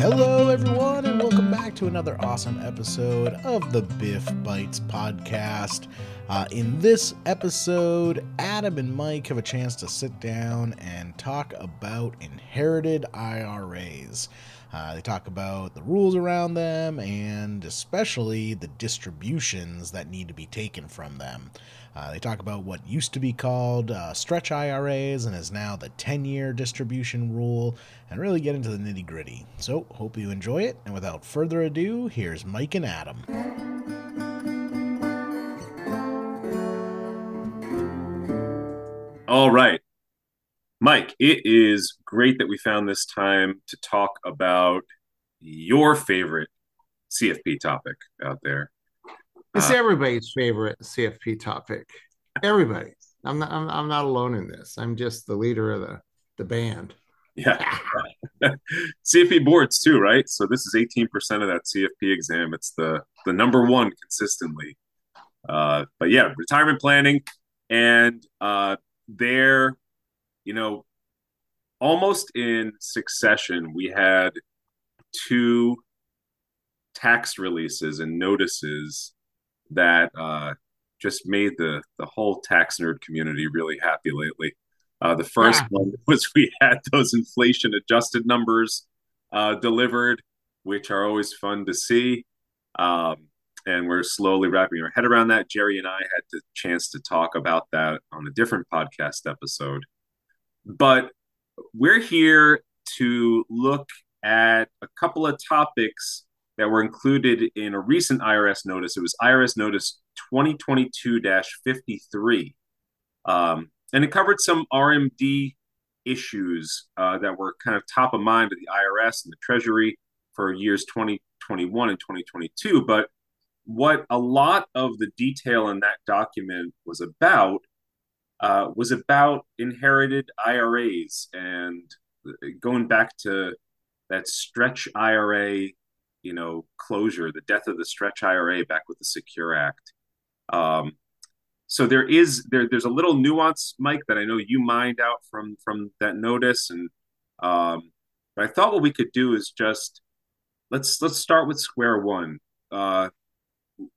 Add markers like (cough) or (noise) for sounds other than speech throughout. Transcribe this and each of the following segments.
Hello, everyone, and welcome back to another awesome episode of the Biff Bites podcast. Uh, in this episode, Adam and Mike have a chance to sit down and talk about inherited IRAs. Uh, they talk about the rules around them and especially the distributions that need to be taken from them. Uh, they talk about what used to be called uh, stretch IRAs and is now the 10 year distribution rule and really get into the nitty gritty. So, hope you enjoy it. And without further ado, here's Mike and Adam. All right. Mike, it is great that we found this time to talk about your favorite CFP topic out there. It's Uh, everybody's favorite CFP topic. Everybody. I'm not. I'm, I'm not alone in this. I'm just the leader of the the band. Yeah. (laughs) (laughs) CFP boards too, right? So this is 18% of that CFP exam. It's the the number one consistently. Uh, but yeah, retirement planning and uh, there, you know, almost in succession, we had two tax releases and notices that uh, just made the the whole tax nerd community really happy lately. Uh, the first Yeah. one (laughs) was we had those inflation adjusted numbers uh, delivered, which are always fun to see. Um, and we're slowly wrapping our head around that. Jerry and I had the chance to talk about that on a different podcast episode. But we're here to look at a couple of topics that were included in a recent IRS notice. It was IRS Notice 2022 53. Um, and it covered some RMD issues uh, that were kind of top of mind to the IRS and the Treasury for years 2021 and 2022. But what a lot of the detail in that document was about uh, was about inherited IRAs and going back to that stretch IRA, you know, closure, the death of the stretch IRA back with the Secure Act. Um, so there is there there's a little nuance, Mike, that I know you mined out from from that notice, and um, but I thought what we could do is just let's let's start with square one. Uh,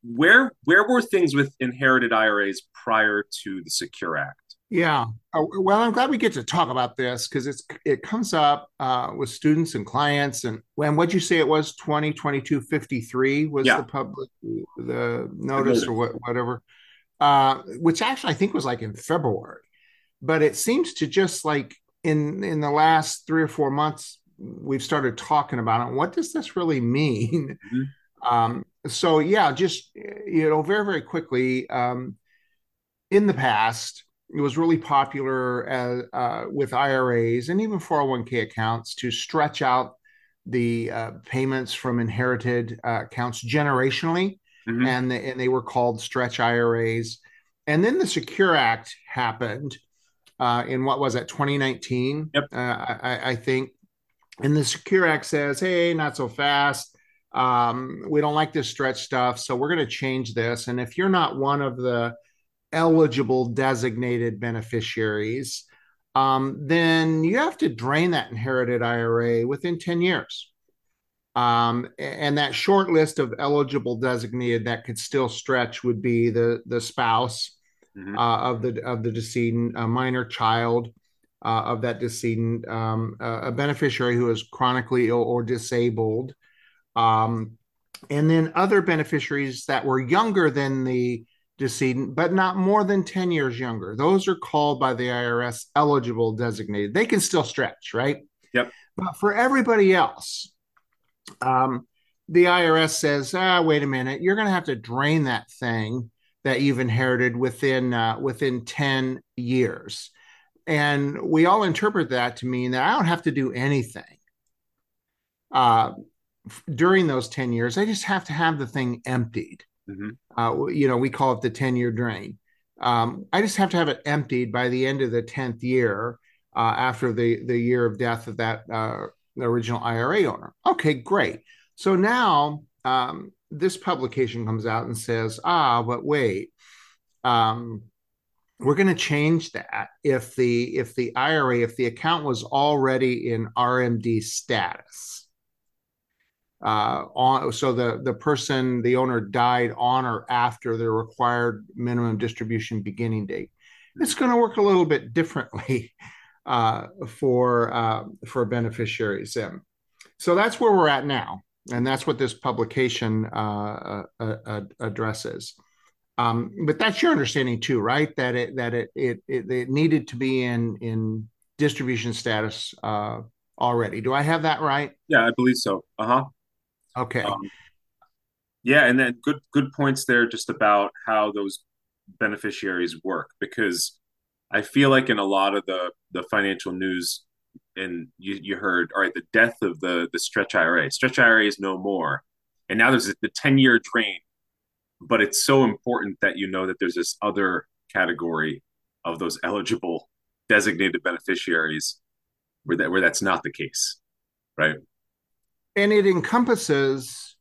where where were things with inherited IRAs prior to the Secure Act? Yeah. Uh, well, I'm glad we get to talk about this because it's it comes up uh, with students and clients. And when what'd you say it was? 2022 53 was Yeah. the public the notice or what, whatever. Uh, which actually I think was like in February. But it seems to just like in in the last three or four months, we've started talking about it. What does this really (laughs) mean? Mhm. Um, so yeah, just you know, very very quickly. Um, in the past, it was really popular as, uh, with IRAs and even 401k accounts to stretch out the uh, payments from inherited uh, accounts generationally, Mhm. and they, and they were called stretch IRAs. And then the Secure Act happened uh, in what was it 2019? Yep. Uh, I, I think. And the Secure Act says, "Hey, not so fast. Um, we don't like this stretch stuff, so we're going to change this. And if you're not one of the eligible designated beneficiaries, um, then you have to drain that inherited IRA within 10 years. Um, and that short list of eligible designated that could still stretch would be the the spouse Mhm. uh, of the of the decedent, a minor child uh, of that decedent, um, a a beneficiary who is chronically ill or disabled, um, and then other beneficiaries that were younger than the decedent, but not more than 10 years younger. Those are called by the IRS eligible designated. They can still stretch, right? Yep. But for everybody else, um, the IRS says, ah, wait a minute, you're going to have to drain that thing that you've inherited within uh, within 10 years. And we all interpret that to mean that I don't have to do anything. Uh, f- during those 10 years, I just have to have the thing emptied Mhm. uh, you know, we call it the 10 year drain. Um, I just have to have it emptied by the end of the 10th year uh, after the, the year of death of that uh, original IRA owner. Okay, great. So now um, this publication comes out and says, ah, but wait, um, we're going to change that if the if the IRA if the account was already in RMD status. Uh, on so the the person the owner died on or after the required minimum distribution beginning date. It's going to work a little bit differently (laughs) uh, for uh, for beneficiaries so that's where we're at now and that's what this publication uh, uh, uh, addresses. Um, but that's your understanding too right? That it that it it, it, it needed to be in in distribution status already. Do i have that right? Yeah i believe so. Uh-huh Okay. Um, yeah, and then good good points there just about how those beneficiaries work because I feel like in a lot of the the financial news and you, you heard all right the death of the the stretch IRA stretch IRA is no more. And now there's the 10 year drain. But it's so important that you know that there's this other category of those eligible designated beneficiaries where that where that's not the case right and it encompasses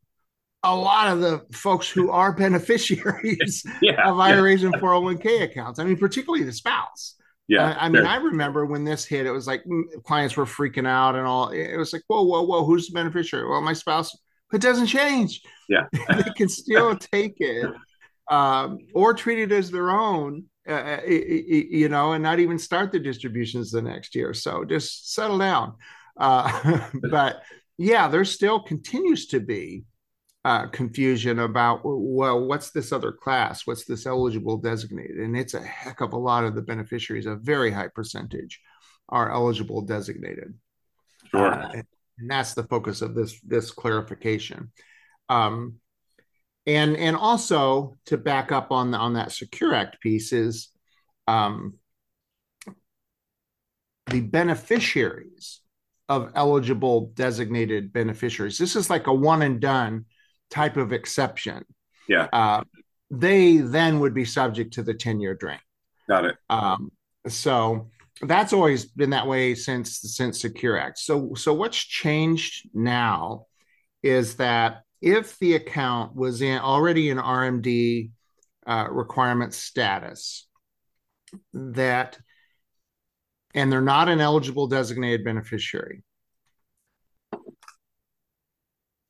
a lot of the folks who are (laughs) beneficiaries (laughs) yeah, of IRAs yeah. and 401k accounts. I mean, particularly the spouse. Yeah. I, I mean, I remember when this hit, it was like mm, clients were freaking out and all. It was like, whoa, whoa, whoa, who's the beneficiary? Well, my spouse. It doesn't change. Yeah. (laughs) they can still take it um, or treat it as their own, uh, uh you know, and not even start the distributions the next year. So just settle down. Uh, but yeah, there still continues to be uh, confusion about well, what's this other class? What's this eligible designated? And it's a heck of a lot of the beneficiaries. A very high percentage are eligible designated. Sure. Uh, and that's the focus of this this clarification. Um, and and also to back up on the, on that Secure Act piece is um, the beneficiaries of eligible designated beneficiaries. This is like a one and done type of exception. Yeah. Uh, they then would be subject to the 10 year drain. Got it. Um, so that's always been that way since since Secure Act. So so what's changed now is that if the account was in already in RMD uh, requirement status, that and they're not an eligible designated beneficiary.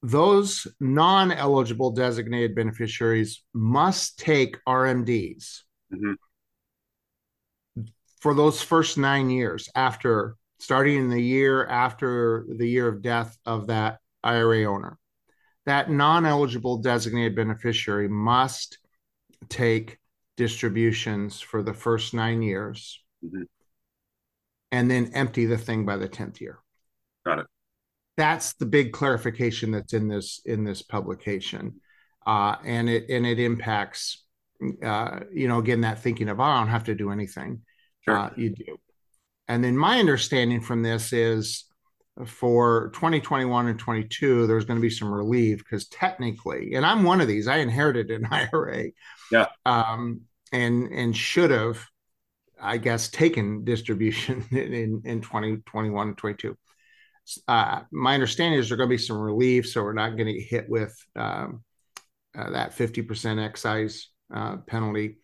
Those non eligible designated beneficiaries must take RMDs mm-hmm. for those first nine years after starting in the year after the year of death of that IRA owner. That non eligible designated beneficiary must take distributions for the first nine years. Mm-hmm and then empty the thing by the 10th year. Got it. That's the big clarification that's in this in this publication. Uh, and it and it impacts uh, you know again that thinking of oh, I don't have to do anything. Sure. Uh, you do. And then my understanding from this is for 2021 and 22 there's going to be some relief because technically and i'm one of these i inherited an (laughs) ira yeah um and and should have I guess, taken distribution (laughs) in, in 2021 and 22. Uh, my understanding is there's going to be some relief, so we're not going to get hit with um, uh, that 50% excise uh, penalty.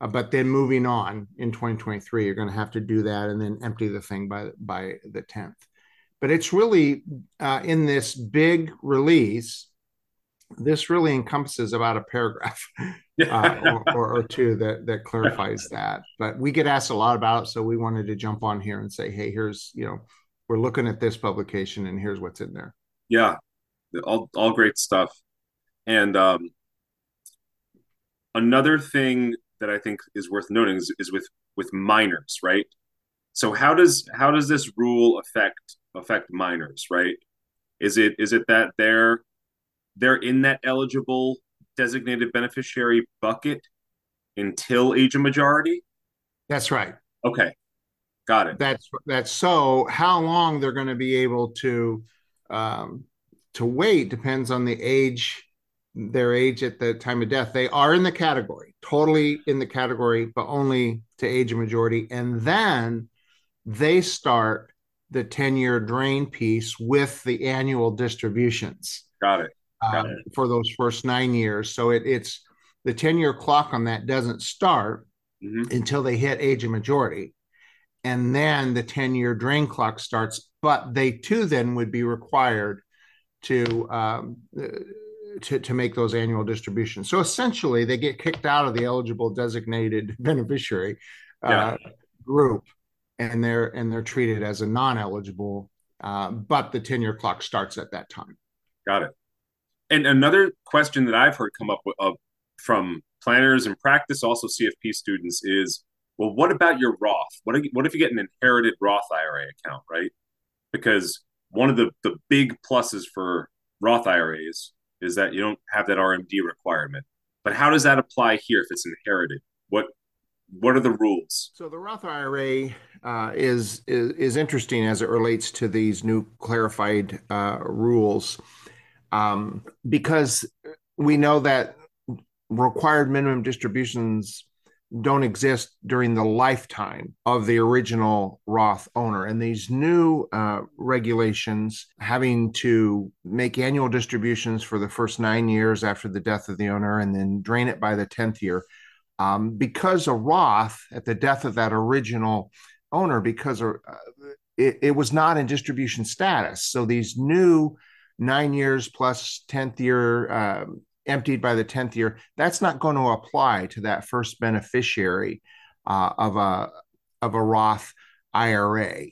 Uh, but then moving on in 2023, you're going to have to do that and then empty the thing by by the 10th. But it's really uh, in this big release this really encompasses about a paragraph (laughs) uh, or, or, or, two that that clarifies (laughs) that. But we get asked a lot about it, so we wanted to jump on here and say, hey, here's you know, we're looking at this publication, and here's what's in there. Yeah, all all great stuff. And um, another thing that I think is worth noting is, is with with minors, right? So how does how does this rule affect affect minors, right? Is it is it that they're they're in that eligible designated beneficiary bucket until age of majority? That's right. Okay. Got it. That's that's so how long they're going to be able to um, to wait depends on the age their age at the time of death. They are in the category, totally in the category, but only to age of majority. And then they start the 10 year drain piece with the annual distributions. Got it um, for those first nine years. So it, it's the 10 year clock on that doesn't start mm-hmm. until they hit age of majority. And then the 10 year drain clock starts, but they too then would be required to um, to, to make those annual distributions. So essentially, they get kicked out of the eligible designated (laughs) beneficiary uh, yeah. group, and they're and they're treated as a non-eligible. Uh, but the ten-year clock starts at that time. Got it. And another question that I've heard come up with, uh, from planners and practice, also CFP students, is well, what about your Roth? What if, what if you get an inherited Roth IRA account, right? Because one of the, the big pluses for Roth IRAs is that you don't have that RMD requirement. But how does that apply here if it's inherited? What what are the rules? So the Roth IRA uh, is, is, is interesting as it relates to these new clarified uh, rules, um, because we know that required minimum distributions don't exist during the lifetime of the original Roth owner. And these new uh, regulations having to make annual distributions for the first nine years after the death of the owner and then drain it by the 10th year. Um, because a Roth at the death of that original owner, because uh, it, it was not in distribution status. So these new nine years plus 10th year um, emptied by the 10th year, that's not going to apply to that first beneficiary uh, of a of a Roth IRA.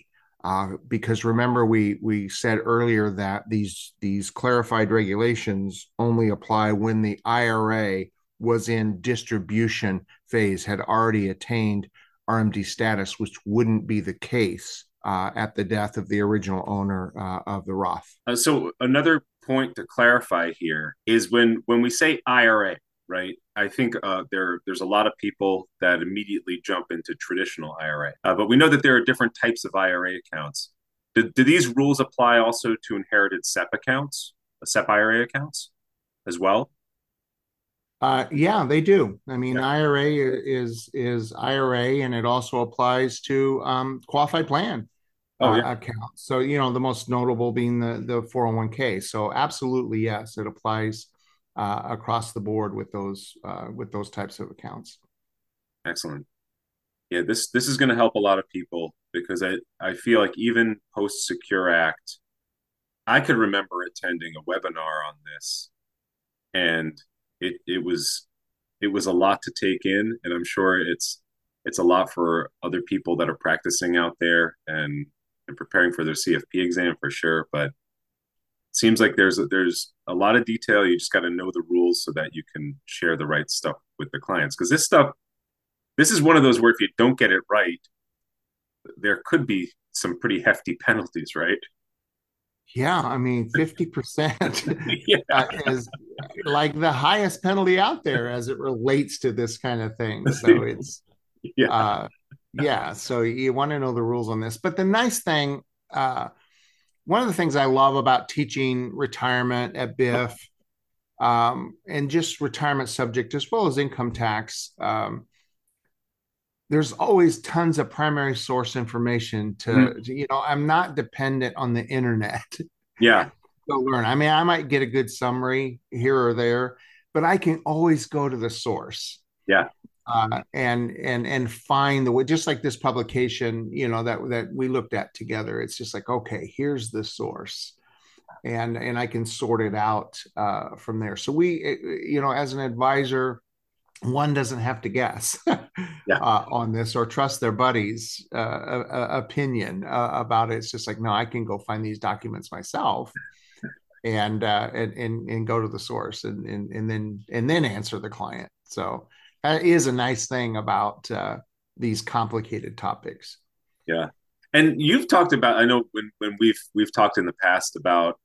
Uh, because remember, we we said earlier that these these clarified regulations only apply when the IRA was in distribution phase, had already attained RMD status, which wouldn't be the case uh, at the death of the original owner uh, of the Roth. Uh, so another point to clarify here is when when we say IRA, right? I think uh, there there's a lot of people that immediately jump into traditional IRA, uh, but we know that there are different types of IRA accounts. Do, do these rules apply also to inherited SEP accounts, SEP IRA accounts, as well? Uh, yeah, they do. I mean, yeah. IRA is is IRA, and it also applies to um, qualified plan oh, uh, yeah. accounts. So you know, the most notable being the the four hundred oh one k. So absolutely, yes, it applies uh, across the board with those uh, with those types of accounts. Excellent. Yeah, this this is going to help a lot of people because I I feel like even post Secure Act, I could remember attending a webinar on this, and it it was it was a lot to take in, and I'm sure it's it's a lot for other people that are practicing out there and and preparing for their CFP exam for sure. But seems like there's a, there's a lot of detail. You just got to know the rules so that you can share the right stuff with the clients. Because this stuff, this is one of those where if you don't get it right, there could be some pretty hefty (laughs) penalties, right? Yeah, I mean, 50% (laughs) yeah. is like the highest penalty out there as it relates to this kind of thing. So (laughs) it's, yeah. Uh, yeah. So you want to know the rules on this. But the nice thing, uh, one of the things I love about teaching retirement at BIF um, and just retirement subject as well as income tax, um, there's always tons of primary source information to, mm-hmm. to, you know i'm not dependent on the internet (laughs) yeah. to learn. I mean i might get a good summary here or there but i can always go to the source. Yeah. Uh, and and and find the way just like this publication you know that that we looked at together it's just like okay here's the source. And and i can sort it out uh, from there. So we eh, you know as an advisor one doesn't have to guess (laughs) yeah. uh, on this or trust their buddy's uh, uh, opinion uh, about it. It's just like, no, I can go find these documents myself and uh, and, and and go to the source and, and and then and then answer the client. So that is a nice thing about uh, these complicated topics. Yeah, and you've talked about. I know when when we've we've talked in the past about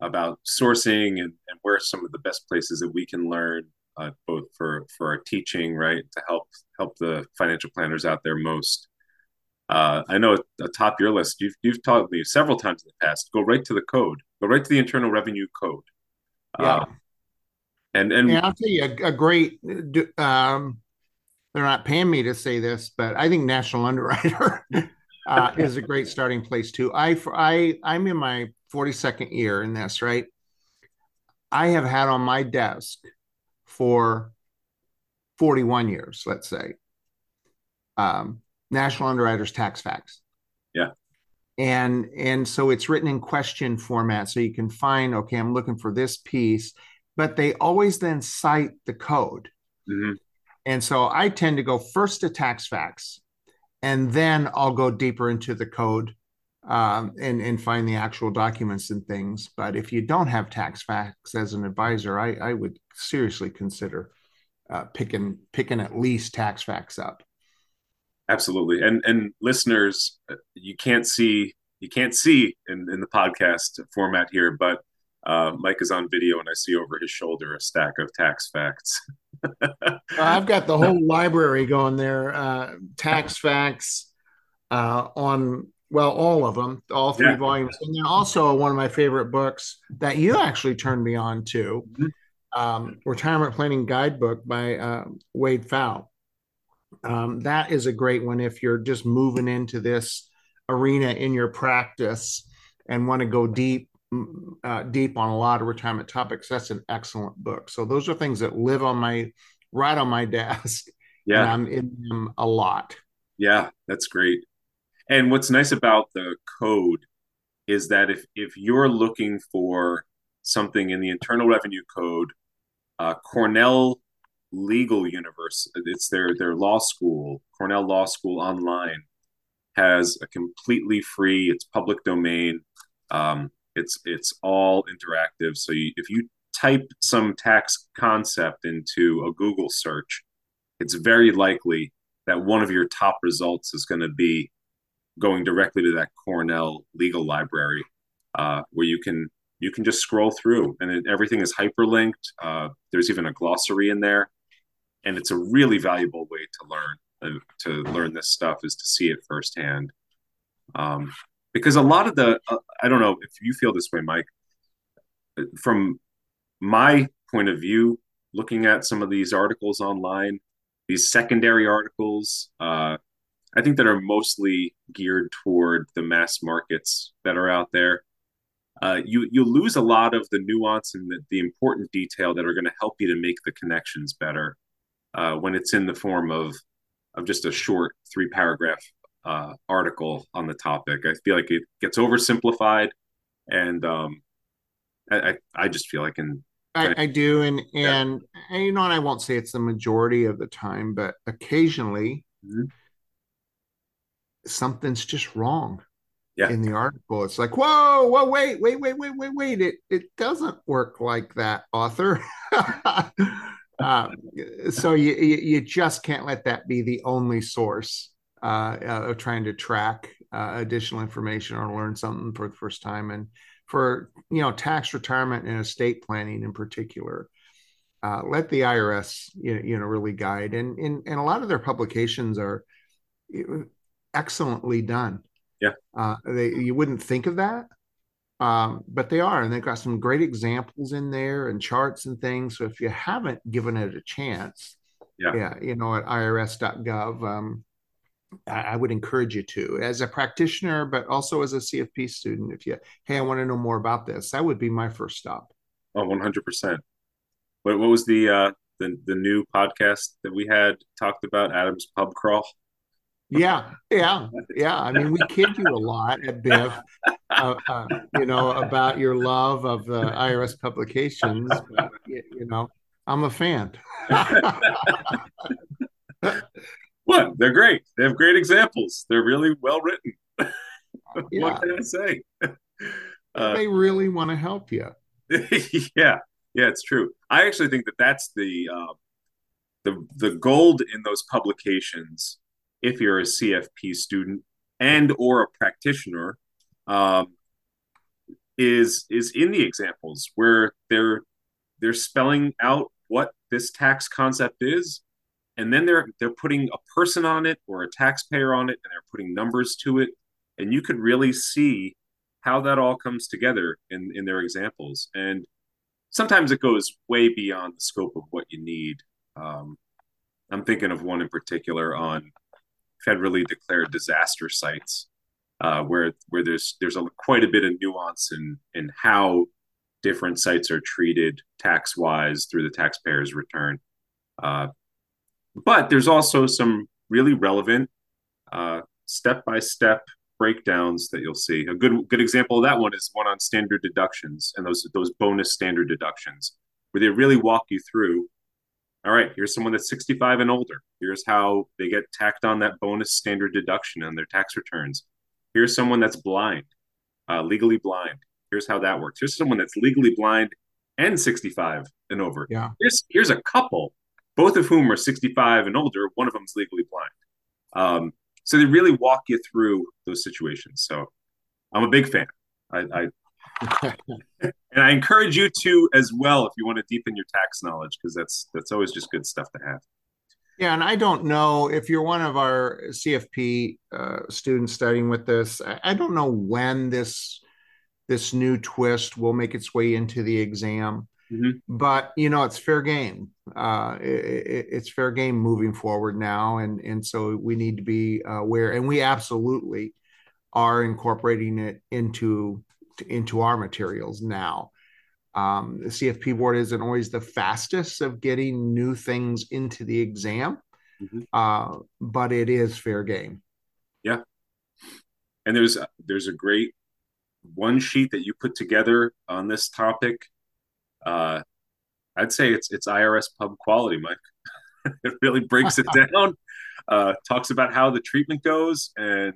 about sourcing and, and where some of the best places that we can learn uh, both for for our teaching, right, to help help the financial planners out there most. Uh, I know atop your list, you've you've taught me several times in the past. Go right to the code. Go right to the Internal Revenue Code. Yeah. Um, and and I'll tell you a, a great. Um, they're not paying me to say this, but I think National (laughs) Underwriter uh, is a great starting place too. I I I'm in my 42nd year in this, right? I have had on my desk for 41 years, let's say. Um, National Underwriters Tax Facts. Yeah. and and so it's written in question format so you can find okay i'm looking for this piece but they always then cite the code Mhm. and so i tend to go first to tax facts and then i'll go deeper into the code um, and and find the actual documents and things but if you don't have tax facts as an advisor i i would seriously consider uh, picking picking at least tax facts up Absolutely. And and listeners, uh, you can't see you can't see in, in the podcast format here, but uh, Mike is on video and I see over his shoulder a stack of tax facts. (laughs) I've got the whole library going there. Uh, tax facts uh, on well, all of them, all three Yeah. volumes, and then also one of my favorite books that you actually turned me on to, Mhm. Um, "Retirement Planning Guidebook" by uh, Wade Pfau. Um, that is a great one if you're just moving into this arena in your practice and want to go deep uh, deep on a lot of retirement topics. That's an excellent book. So those are things that live on my right on my (laughs) desk, and Yeah, I'm in them a lot. yeah, that's great. And what's nice about the code is that if if you're looking for something in the Internal Revenue Code, uh, Cornell Legal Universe, it's their their law school, Cornell Law School online, has a completely free. It's public domain. Um, it's it's all interactive. So you, if you type some tax concept into a Google search, it's very likely that one of your top results is going to be going directly to that Cornell legal library, uh, where you can you can just scroll through and it, everything is hyperlinked. Uh, there's even a glossary in there, and it's a really valuable way to learn uh, to learn this stuff is to see it firsthand. Um, because a lot of the uh, I don't know if you feel this way, Mike. From my point of view, looking at some of these articles online, these secondary articles, uh, I think that are mostly geared toward the mass markets that are out there. Uh, you you lose a lot of the nuance and the, the important detail that are going to help you to make the connections better uh, when it's in the form of of just a short three paragraph uh, article on the topic. I feel like it gets oversimplified, and um, I, I just feel like in I, I do, and, and and you know, and I won't say it's the majority of the time, but occasionally Mhm. something's just wrong Yeah. in the article. It's like, whoa, whoa, wait, wait, wait, wait, wait, wait. It it doesn't work like that, author. (laughs) um, so you, you just can't let that be the only source uh, of trying to track uh, additional information or learn something for the first time. And for you know tax retirement and estate planning in particular, uh, let the IRS you know, you know really guide. And, and and a lot of their publications are excellently done. Yeah. Uh, they you wouldn't think of that, um, but they are, and they've got some great examples in there and charts and things. So if you haven't given it a chance, Yeah. yeah, you know, at irs.gov, um, I, I would encourage you to, as a practitioner, but also as a CFP student. If you, hey, I want to know more about this, that would be my first stop. Oh, one hundred percent. What what was the uh the the new podcast that we had talked about Adam's pub crawl? Yeah, yeah, yeah. I mean, we kid you a lot at Biff, uh, uh, you know, about your love of the IRS publications. But, you know, I'm a fan. (laughs) What? They're great. They have great examples. They're really well written. (laughs) Yeah, What can I say? Uh, they really want to help you. (laughs) yeah, yeah, it's true. I actually think that that's the uh, the the gold in those publications. If you're a CFP student and or a practitioner, um, is is in the examples where they're they're spelling out what this tax concept is, and then they're they're putting a person on it or a taxpayer on it, and they're putting numbers to it, and you could really see how that all comes together in in their examples. And sometimes it goes way beyond the scope of what you need. Um, i'm thinking of one in particular on federally declared disaster sites uh, where where there's there's a, quite a bit of nuance in in how different sites are treated tax wise through the taxpayer's return uh, but there's also some really relevant step by step breakdowns that you'll see. A good good example of that one is one on standard deductions and those those bonus standard deductions, where they really walk you through. All right, here's someone that's 65 and older. Here's how they get tacked on that bonus standard deduction on their tax returns. Here's someone that's blind, uh, legally blind. Here's how that works. Here's someone that's legally blind and 65 and over. Yeah. Here's here's a couple, both of whom are 65 and older. One of them is legally blind. Um, so they really walk you through those situations. So I'm a big fan. I, I and I encourage you to as well if you want to deepen your tax knowledge because that's that's always just good stuff to have. Yeah, and I don't know if you're one of our CFP uh, students studying with this. I, I don't know when this this new twist will make its way into the exam. Mm-hmm. But you know, it's fair game. Uh, it, it's fair game moving forward now, and and so we need to be aware, and we absolutely are incorporating it into into our materials now. Um, the CFP board isn't always the fastest of getting new things into the exam, mm-hmm. uh, but it is fair game. Yeah, and there's there's a great one sheet that you put together on this topic uh, I'd say it's it's IRS pub quality, Mike. (laughs) it really breaks it (laughs) down, uh, talks about how the treatment goes, and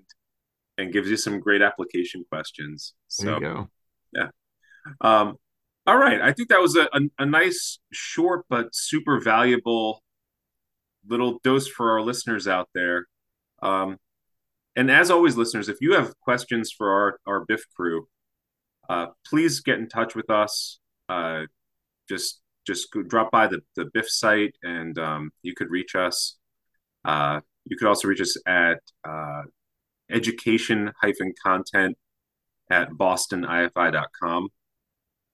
and gives you some great application questions. So, yeah. Um, all right, I think that was a, a, a nice, short but super valuable little dose for our listeners out there. Um, and as always, listeners, if you have questions for our our BIF crew, uh, please get in touch with us. Uh, just just drop by the, the BIF site and um, you could reach us. Uh, you could also reach us at uh, education hyphen content at bostonifi.com.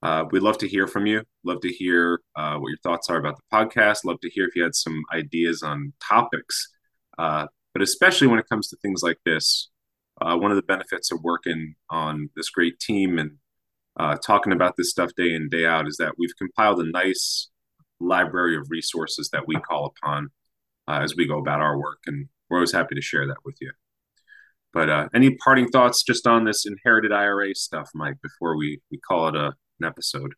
Uh, we'd love to hear from you. Love to hear uh, what your thoughts are about the podcast. Love to hear if you had some ideas on topics. Uh, but especially when it comes to things like this, uh, one of the benefits of working on this great team and uh, talking about this stuff day in day out is that we've compiled a nice library of resources that we call upon uh, as we go about our work, and we're always happy to share that with you. But uh, any parting thoughts just on this inherited IRA stuff, Mike, before we we call it a, an episode?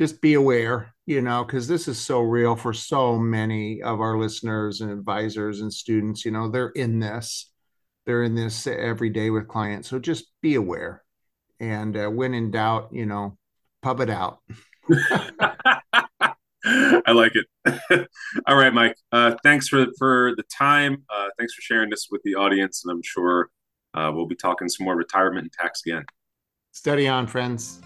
Just be aware, you know, because this is so real for so many of our listeners and advisors and students. You know, they're in this, they're in this every day with clients. So just be aware and uh, when in doubt, you know, pub it out. (laughs) I like it. (laughs) All right, Mike. Uh, thanks for for the time. Uh, thanks for sharing this with the audience, and I'm sure uh, we'll be talking some more retirement and tax again. Steady on, friends.